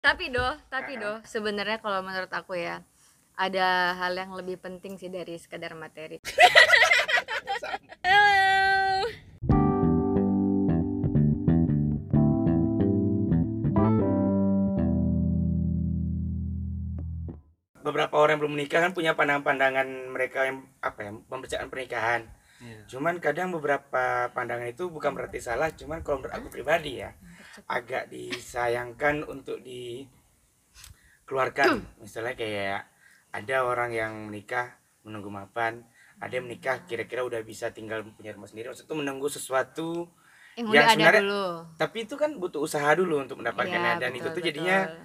tapi doh tapi doh sebenarnya kalau menurut aku ya ada hal yang lebih penting sih dari sekadar materi Halo. beberapa orang yang belum menikah kan punya pandangan-pandangan mereka yang apa ya pembacaan pernikahan Iya. cuman kadang beberapa pandangan itu bukan berarti salah cuman kalau menurut aku pribadi ya agak disayangkan untuk dikeluarkan misalnya kayak ada orang yang menikah menunggu mapan ada yang menikah kira-kira udah bisa tinggal punya rumah sendiri maksud itu menunggu sesuatu yang Yang sebenarnya- dulu tapi itu kan butuh usaha dulu untuk mendapatkannya Iya, dan itu betul, tuh jadinya betul.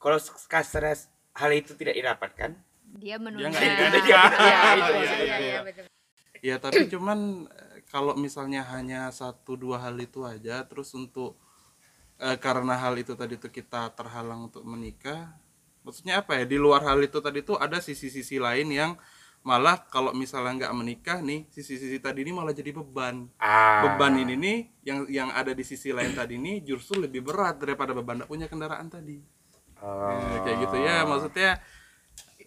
kalau kasarnya hal itu tidak didapatkan dia menunda nggak ikut. Iya, Dia- iya, itu iya, maksudnya. iya, iya, betul. Ya tapi cuman eh, kalau misalnya hanya satu dua hal itu aja terus untuk eh, karena hal itu tadi tuh kita terhalang untuk menikah maksudnya apa ya? Di luar hal itu tadi tuh ada sisi-sisi lain yang malah kalau misalnya nggak menikah nih sisi-sisi tadi ini malah jadi beban. Ah. Beban ini nih yang yang ada di sisi lain tadi ini justru lebih berat daripada beban nggak punya kendaraan tadi. Oh. Ya, kayak gitu ya maksudnya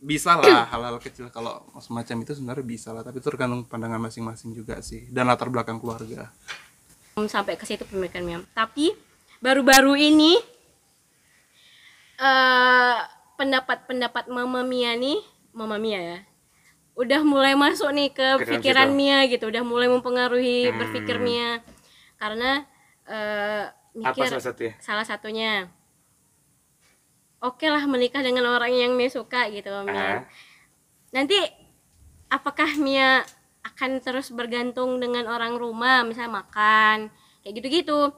bisa lah hal-hal kecil kalau semacam itu sebenarnya bisa lah tapi itu tergantung pandangan masing-masing juga sih dan latar belakang keluarga sampai ke situ pemikirannya. Tapi baru-baru ini eh pendapat-pendapat Mama Mia nih, Mama Mia ya. Udah mulai masuk nih ke dalam pikiran situ. Mia gitu, udah mulai mempengaruhi Hmm. berpikir Mia. Karena eh apa mikir salah satu ya salah satunya oke lah menikah dengan orang yang Mia suka gitu. Mia. Nanti apakah Mia akan terus bergantung dengan orang rumah, misalnya makan kayak gitu-gitu.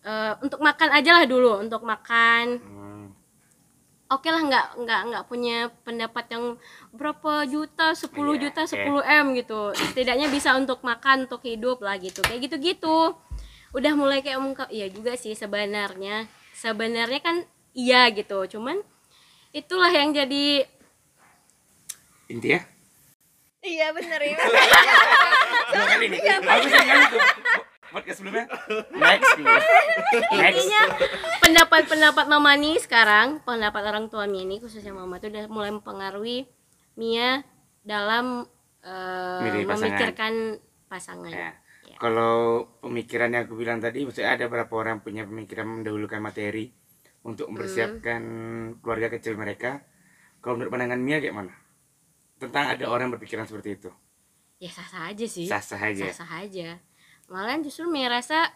Eh, untuk makan aja lah dulu, untuk makan. Hmm. Oke lah nggak nggak nggak punya pendapat yang berapa juta, 10 Iya, juta, oke. 10 m gitu. Setidaknya bisa untuk makan, untuk hidup lah gitu. Kayak gitu-gitu. Udah mulai kayak omong iya juga sih sebenarnya. Sebenarnya kan iya gitu. Cuman itulah yang jadi inti ya? Iya bener ya. Dua kali nih aku sering kali tuh podcast sebelumnya. Next intinya pendapat-pendapat mama nih sekarang pendapat orang tua Mia nih khususnya mama tuh udah mulai mempengaruhi Mia dalam Milih pasangan. memikirkan pasangan. Ya. Ya. kalau pemikiran yang aku bilang tadi maksudnya ada beberapa orang punya pemikiran mendahulukan materi untuk mempersiapkan keluarga kecil mereka. Kalau menurut pandangan Mia kayak mana tentang ada orang berpikiran seperti itu. Ya sah sah aja sih. Sah sah aja. Sah sah aja. Malahan justru Mia rasa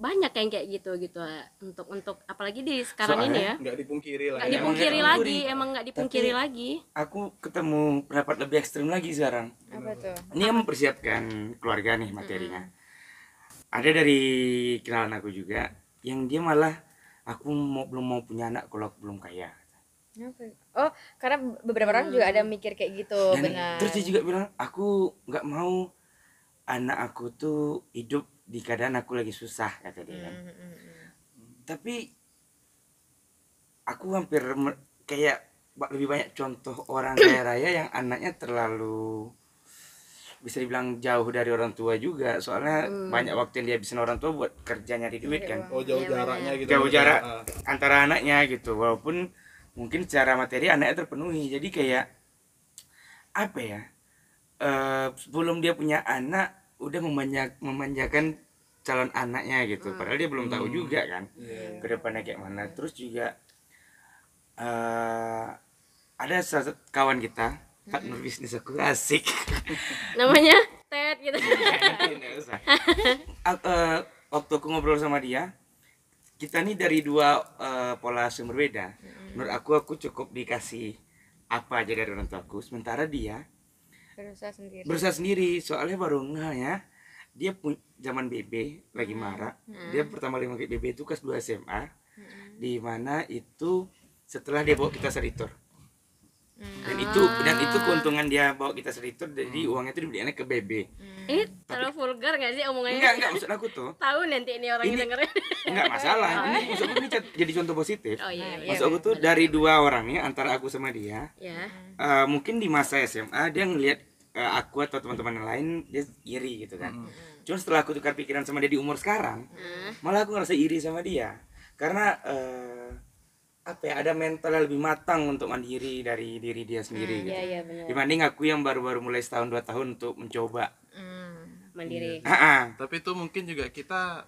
banyak yang kayak gitu gitu. Untuk untuk apalagi di sekarang ini ya. nggak dipungkiri lah nggak ya. dipungkiri Emang nggak lagi dipungkiri. emang nggak dipungkiri Tapi- lagi. aku ketemu pendapat lebih ekstrim lagi sekarang. Apa tuh? Ini yang mempersiapkan keluarga nih materinya. Ada dari kenalan aku juga yang dia malah aku mau belum mau punya anak kalau aku belum kaya oh karena beberapa orang juga ada mikir kayak gitu Dan benar terus dia juga bilang aku nggak mau anak aku tuh hidup di keadaan aku lagi susah kata dia kan. Hmm, hmm, hmm. tapi aku hampir kayak lebih banyak contoh orang kaya raya yang anaknya terlalu bisa dibilang jauh dari orang tua juga. Soalnya banyak waktu yang dia habisin orang tua buat kerja nyari duit kan. Oh jauh Iya, jaraknya gitu. Jauh jarak Ah. antara anaknya gitu. Walaupun mungkin secara materi anaknya terpenuhi. Jadi kayak apa ya eh sebelum dia punya anak udah memanjak memanjakan calon anaknya gitu. Padahal dia belum tahu juga kan Iya. ke depannya kayak mana. Terus juga eh ada salah satu kawan kita partner bisnis aku asik. Namanya Ted gitu. Nggak usah. Eh, waktu aku ngobrol sama dia kita nih dari dua eh, pola yang berbeda menurut aku aku cukup dikasih apa aja dari orang tuaku. Sementara dia berusaha sendiri. berusaha sendiri. Soalnya baru ngeh ya dia pun zaman BB lagi marah. Dia pertama kali pakai BB itu kelas 2 SMA di mana itu setelah dia bawa kita seditor dan itu dan itu keuntungan dia bawa kita seditor jadi uangnya itu dibeliannya ke BB ini terlalu vulgar gak sih omongannya? Enggak enggak maksud aku tuh. Tahu nanti ini orang yang Ini- dengerin. enggak masalah. Ini maksud aku ini jadi contoh positif. Oh iya iya. Maksud aku tuh dari dua orang nih antara aku sama dia ya eh, mungkin di masa SMA dia ngelihat eh, aku atau teman-teman yang lain dia iri gitu kan. Cuma setelah aku tukar pikiran sama dia di umur sekarang Hmm. malah aku ngerasa iri sama dia. Karena eh, apa ya ada mental yang lebih matang untuk mandiri dari diri dia sendiri gitu. Iya iya benar. Dibanding aku yang baru-baru mulai setahun dua tahun untuk mencoba. Hmm. Mandiri. Ah. tapi itu mungkin juga kita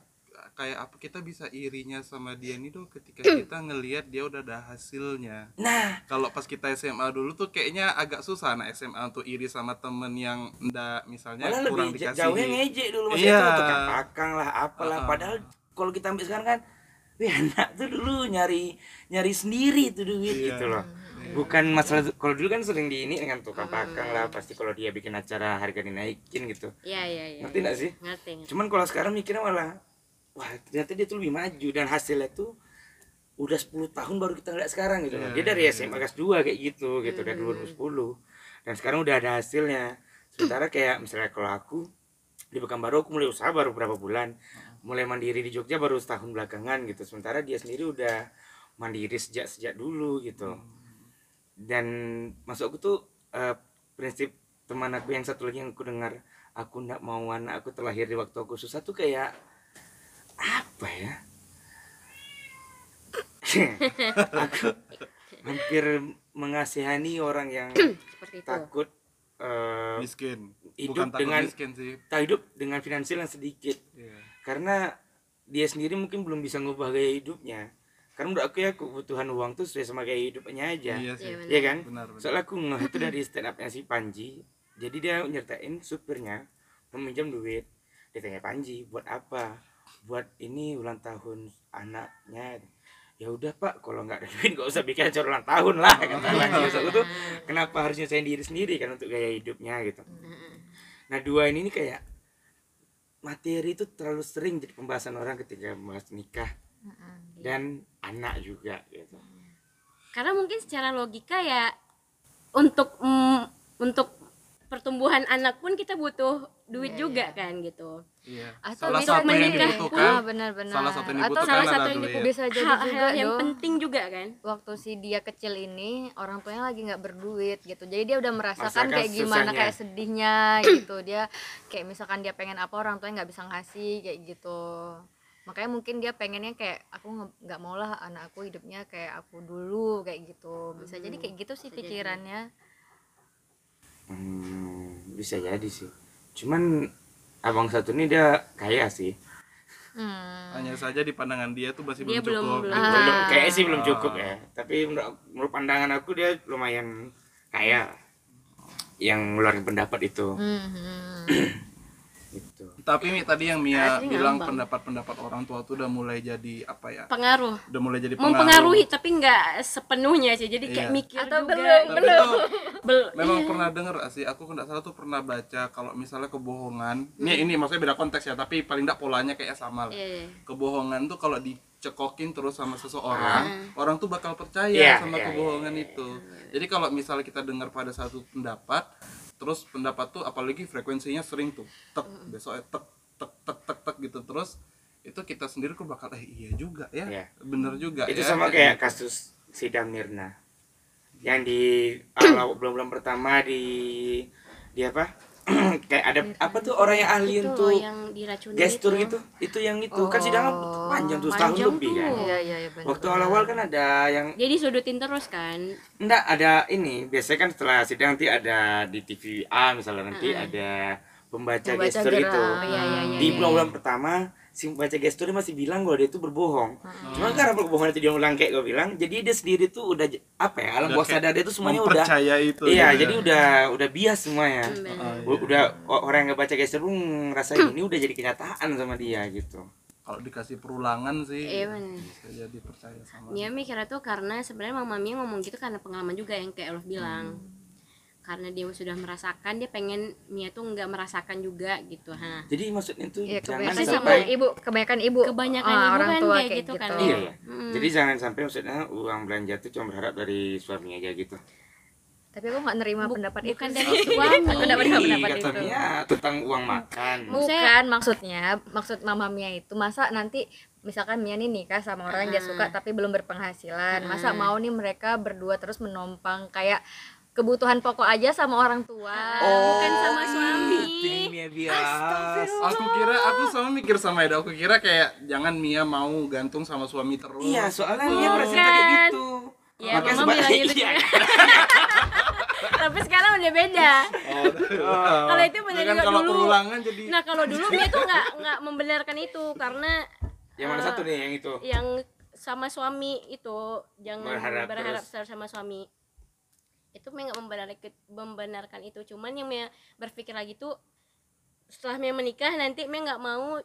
kayak apa kita bisa irinya sama dia nih tuh ketika kita ngelihat dia udah ada hasilnya Nah, kalau pas kita SMA dulu tuh kayaknya agak susah anak SMA untuk iri sama temen yang ndak misalnya malah kurang lebih dikasih jauhnya ngejek dulu masih Iya. itu tukang pakang lah apalah Ah. padahal kalau kita ambil sekarang kan wih anak tuh dulu nyari nyari sendiri tuh duit Iya. gitu loh bukan masalah kalau dulu kan sering di ini dengan tukang pakang lah pasti kalau dia bikin acara harga dinaikin gitu Iya iya iya. ngerti nggak sih Ngerti. ngerti. cuman kalau sekarang mikirnya malah wah ternyata dia tuh lebih maju dan hasilnya tuh udah 10 tahun baru kita lihat sekarang gitu loh. dia dari SMA kelas 2 kayak gitu gitu dari 2010 dan sekarang udah ada hasilnya sementara kayak misalnya kalau aku di Pekanbaru aku mulai usaha baru berapa bulan. Mulai mandiri di Jogja baru setahun belakangan gitu. Sementara dia sendiri udah mandiri sejak sejak dulu gitu. Dan masuk aku tuh eh, prinsip teman aku yang satu lagi yang aku dengar aku ndak mau anak aku terlahir di waktu aku susah tuh kayak apa ya? Aku hampir mengasihani orang yang Seperti itu. takut eh, miskin hidup bukan takut dengan- miskin sih. tak hidup dengan finansial yang sedikit. Iya. karena dia sendiri mungkin belum bisa ngubah gaya hidupnya. Karena menurut aku ya kebutuhan uang tuh sesuai sama gaya hidupnya aja. Iya sih. Iya. Iya kan? Benar benar. Soalnya aku ngeh itu dari stand upnya si Panji. Jadi dia nyertain supirnya meminjam duit. Dia tanya Panji buat apa? Buat ini ulang tahun anaknya. Ya udah pak. Kalau nggak ada duit nggak usah bikin acara ulang tahun lah kata Panji. Maksud aku tuh kenapa harus nyusahin diri sendiri kan untuk gaya hidupnya gitu nah dua ini nih kayak materi itu terlalu sering jadi pembahasan orang ketika membahas nikah dan anak juga gitu. Karena mungkin secara logika ya untuk mm, untuk pertumbuhan anak pun kita butuh duit juga kan gitu. iya Atau salah bisa satu yang menikah. dibutuhkan Ah, benar-benar. salah satu yang Atau dibutuhkan salah satu yang duit bisa jadi juga yang dong. penting juga kan. waktu si dia kecil ini orang tuanya lagi nggak berduit gitu jadi dia udah merasakan kayak gimana susahnya. kayak sedihnya gitu dia kayak misalkan dia pengen apa orang tuanya nggak bisa ngasih kayak gitu makanya mungkin dia pengennya kayak aku nggak mau lah anak aku hidupnya kayak aku dulu kayak gitu bisa jadi kayak gitu sih pikirannya Hmm, bisa jadi sih. Cuman abang satu ini dia kaya sih. hmm. hanya saja di pandangan dia tuh masih Dia belum cukup belum. Belum, Ah. kayaknya sih belum cukup ya. Tapi menurut, menurut pandangan aku dia lumayan kaya. Yang ngeluarin pendapat itu. Hmm, hmm. tapi Mi, tadi yang Mia Asli bilang ngambang. pendapat-pendapat orang tua tuh udah mulai jadi apa ya Pengaruh. udah mulai jadi pengaruh Mempengaruhi tapi nggak sepenuhnya sih. Jadi kayak Iya. mikir Atau juga. belum, tapi belum. tuh Bel- memang iya. pernah denger sih aku nggak salah tuh pernah baca kalau misalnya kebohongan Hmm. ini ini maksudnya beda konteks ya tapi paling nggak polanya kayak sama lah Iya, iya. kebohongan tuh kalau dicekokin terus sama seseorang orang tuh bakal percaya Iya, sama iya, kebohongan itu jadi kalau misalnya kita dengar pada satu pendapat terus pendapat tuh apalagi frekuensinya sering tuh tek besoknya tek tek tek tek tek gitu terus itu kita sendiri kok bakal eh iya juga ya Iya. bener juga Itu ya sama kayak kasus sidang Mirna. Yang di awal bulan-bulan pertama di di apa? kayak ada apa tuh orang yang ahli Itu untuk yang gestur itu. gitu. Itu yang itu kan sidangnya panjang tuh setahun panjang lebih tuh. kan. iya iya iya benar Waktu awal-awal kan ada yang Dia disudutin terus kan. Enggak ada ini biasanya kan setelah sidang nanti ada di TV A misalnya nanti ada pembaca, Pembaca gestur gerak. itu Iya, iya, iya, di iya, bulan-bulan pertama si pembaca gestur masih bilang kalau dia itu berbohong cuma karena kebohongan itu dia ulang kayak gue bilang jadi dia sendiri tuh udah apa ya alam Udah bawah sadar dia tuh semuanya udah mempercaya itu iya ya. jadi udah udah bias semuanya Bener. U- udah o- orang yang ngebaca gestur pun ngerasain ini udah jadi kenyataan sama dia gitu kalau dikasih perulangan sih Iya, bener. bisa jadi percaya sama Mia mikirnya tuh karena sebenarnya mama Mia ngomong gitu karena pengalaman juga yang kayak Olof bilang. Karena dia sudah merasakan, dia pengen Mia tuh nggak merasakan juga gitu. Ha. jadi maksudnya tuh Iya, jangan kebanyakan sama sampai ibu, kebanyakan ibu, Kebanyakan Ah, ibu orang kan tua kayak gitu gitu. kan. Iya, iya. Mm. Jadi jangan sampai maksudnya uang belanja tuh cuma berharap dari suami aja gitu. Tapi aku nggak nerima Bu- pendapat bukan itu. dari suami. Aku nggak nerima pendapat Iya, itu. katanya tentang uang makan. Bukan maksudnya, maksud mama Mia itu masa nanti misalkan Mia nih nikah sama orang yang dia suka tapi belum berpenghasilan. Masa mau nih mereka berdua terus menompang kayak kebutuhan pokok aja sama orang tua bukan sama suami. Itu yang Mia bias. Aku kira aku sama mikir sama Eda. Aku kira kayak jangan Mia mau gantung sama suami terus. Iya, soalnya Mia pernah cerita kayak gitu. Ya, Makanya mama bilang gitu Iya. juga. Tapi sekarang udah beda. Oh. Kalau itu benar Ya kan juga kalau dulu. jadi Nah, kalau dulu Mia tuh nggak nggak membenarkan itu karena Yang mana satu nih yang itu? yang sama suami itu jangan Berharap berharap, terus. besar sama suami itu Mia nggak membenarkan membenarkan itu. Cuman yang Mia berpikir lagi tuh setelah Mia menikah nanti Mia nggak mau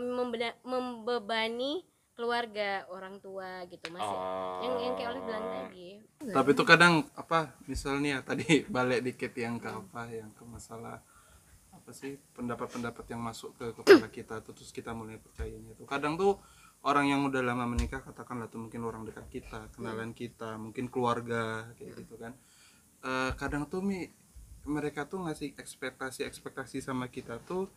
membena- membebani keluarga orang tua gitu masih Oh. yang yang kayak oleh bilang tadi. Tapi itu kadang apa misalnya tadi balik dikit yang ke apa yang ke masalah apa sih pendapat-pendapat yang masuk ke kepala kita tuh, terus kita mulai percayanya itu kadang tuh orang yang udah lama menikah katakanlah tuh mungkin orang dekat kita kenalan kita mungkin keluarga kayak gitu kan Eh, kadang tuh mi mereka tuh ngasih ekspektasi ekspektasi sama kita tuh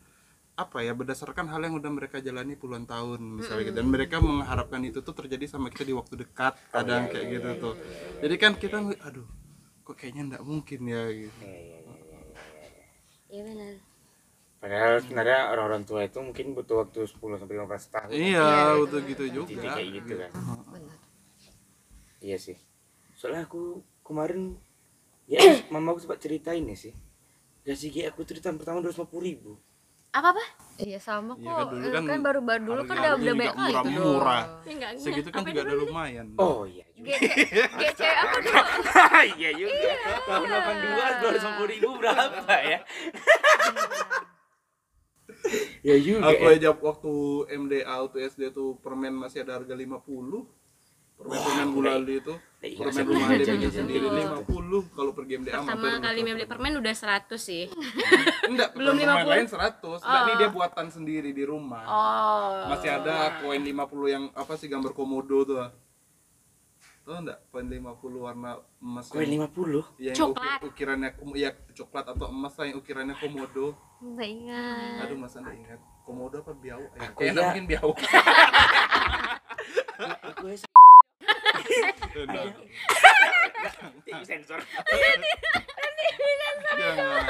apa ya berdasarkan hal yang udah mereka jalani puluhan tahun misalnya gitu. Dan mereka mengharapkan itu tuh terjadi sama kita di waktu dekat kadang kayak gitu tuh. jadi kan kita aduh kok kayaknya nggak mungkin ya gitu. Iya benar. Padahal sebenarnya orang-orang tua itu mungkin butuh waktu 10 sampai 15 tahun. iya betul gitu Jadi juga. kayak gitu kan. benar. Iya sih. Soalnya aku kemarin ya mama aku sempat ceritain ya sih. Gaji G aku tuh di tahun pertama 250 ribu. apa apa iya sama kok Iya kan dulu Eh, kan kan baru baru dulu kan udah udah banyak kali itu murah-murah. dong. ya enggak segitu kan juga ada lumayan Oh iya juga. GC apa tuh iya juga. Tahun 82 250 ribu berapa ya? ya juga. aku ya. aja waktu MDA waktu SD tuh permen masih ada harga 50 permen permen gulali itu iya, permen sebelum rumah ada dia bikin sendiri gitu. 50 kalau pergi MDA pertama kali ke- Mia beli permen udah 100 sih. Enggak Belum permen 50. lain 100 enggak nih dia buatan sendiri di rumah. Oh. Masih ada koin 50 yang apa sih gambar komodo tuh. Tahu enggak koin 50 warna emas Koin yang, 50. yang Coklat. uki- ukirannya ya coklat atau emas lah yang ukirannya komodo. Nggak ingat. Aduh masa enggak ingat. Komodo apa biau? Eh, Aku kayaknya ya- mungkin biau Ya sensor. Jangan.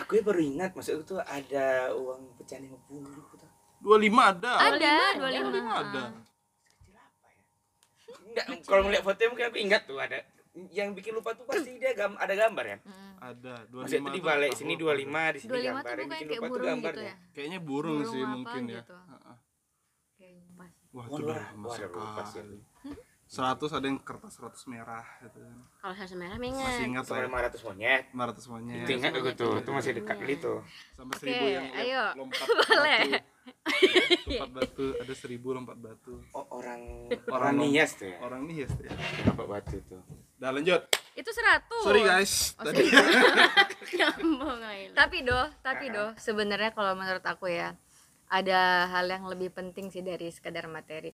Aku ya baru ingat maksudku tuh ada uang pecahan 50 tuh. 25 ada. ada 25 25 ada. Enggak, kalau ngeliat fotonya mungkin aku ingat tuh ada yang bikin lupa tuh pasti dia gam ada gambar kan? Ada. 25 Maksudnya tuh tuh dibalik tahu. sini 25 di sini 25 gambar yang bikin kayak lupa tuh burung gitu gambarnya. ya Kayaknya burung, Burung sih apa mungkin ya. gitu. Heeh. Wah, itu udah wah, lama ada lupa sih. sekali. 100 ada yang kertas 100 merah gitu kan. kalau harus merah Masih mengat ingat Sama lah. 500 monyet. 500 semuanya. Itu ingat aku tuh, itu masih dekat kali tuh. Sampai Oke, 1000 yang ayo. lompat Boleh. batu. Lompat batu, ada 1000 lompat batu. Oh, orang Orang Nias tuh ya. Orang nih ya. ya. Lompat batu tuh. Udah lanjut. itu 100 Sorry guys. Oh, Tadi aja tapi doh tapi doh sebenarnya kalau menurut aku ya ada hal yang lebih penting sih dari sekedar materi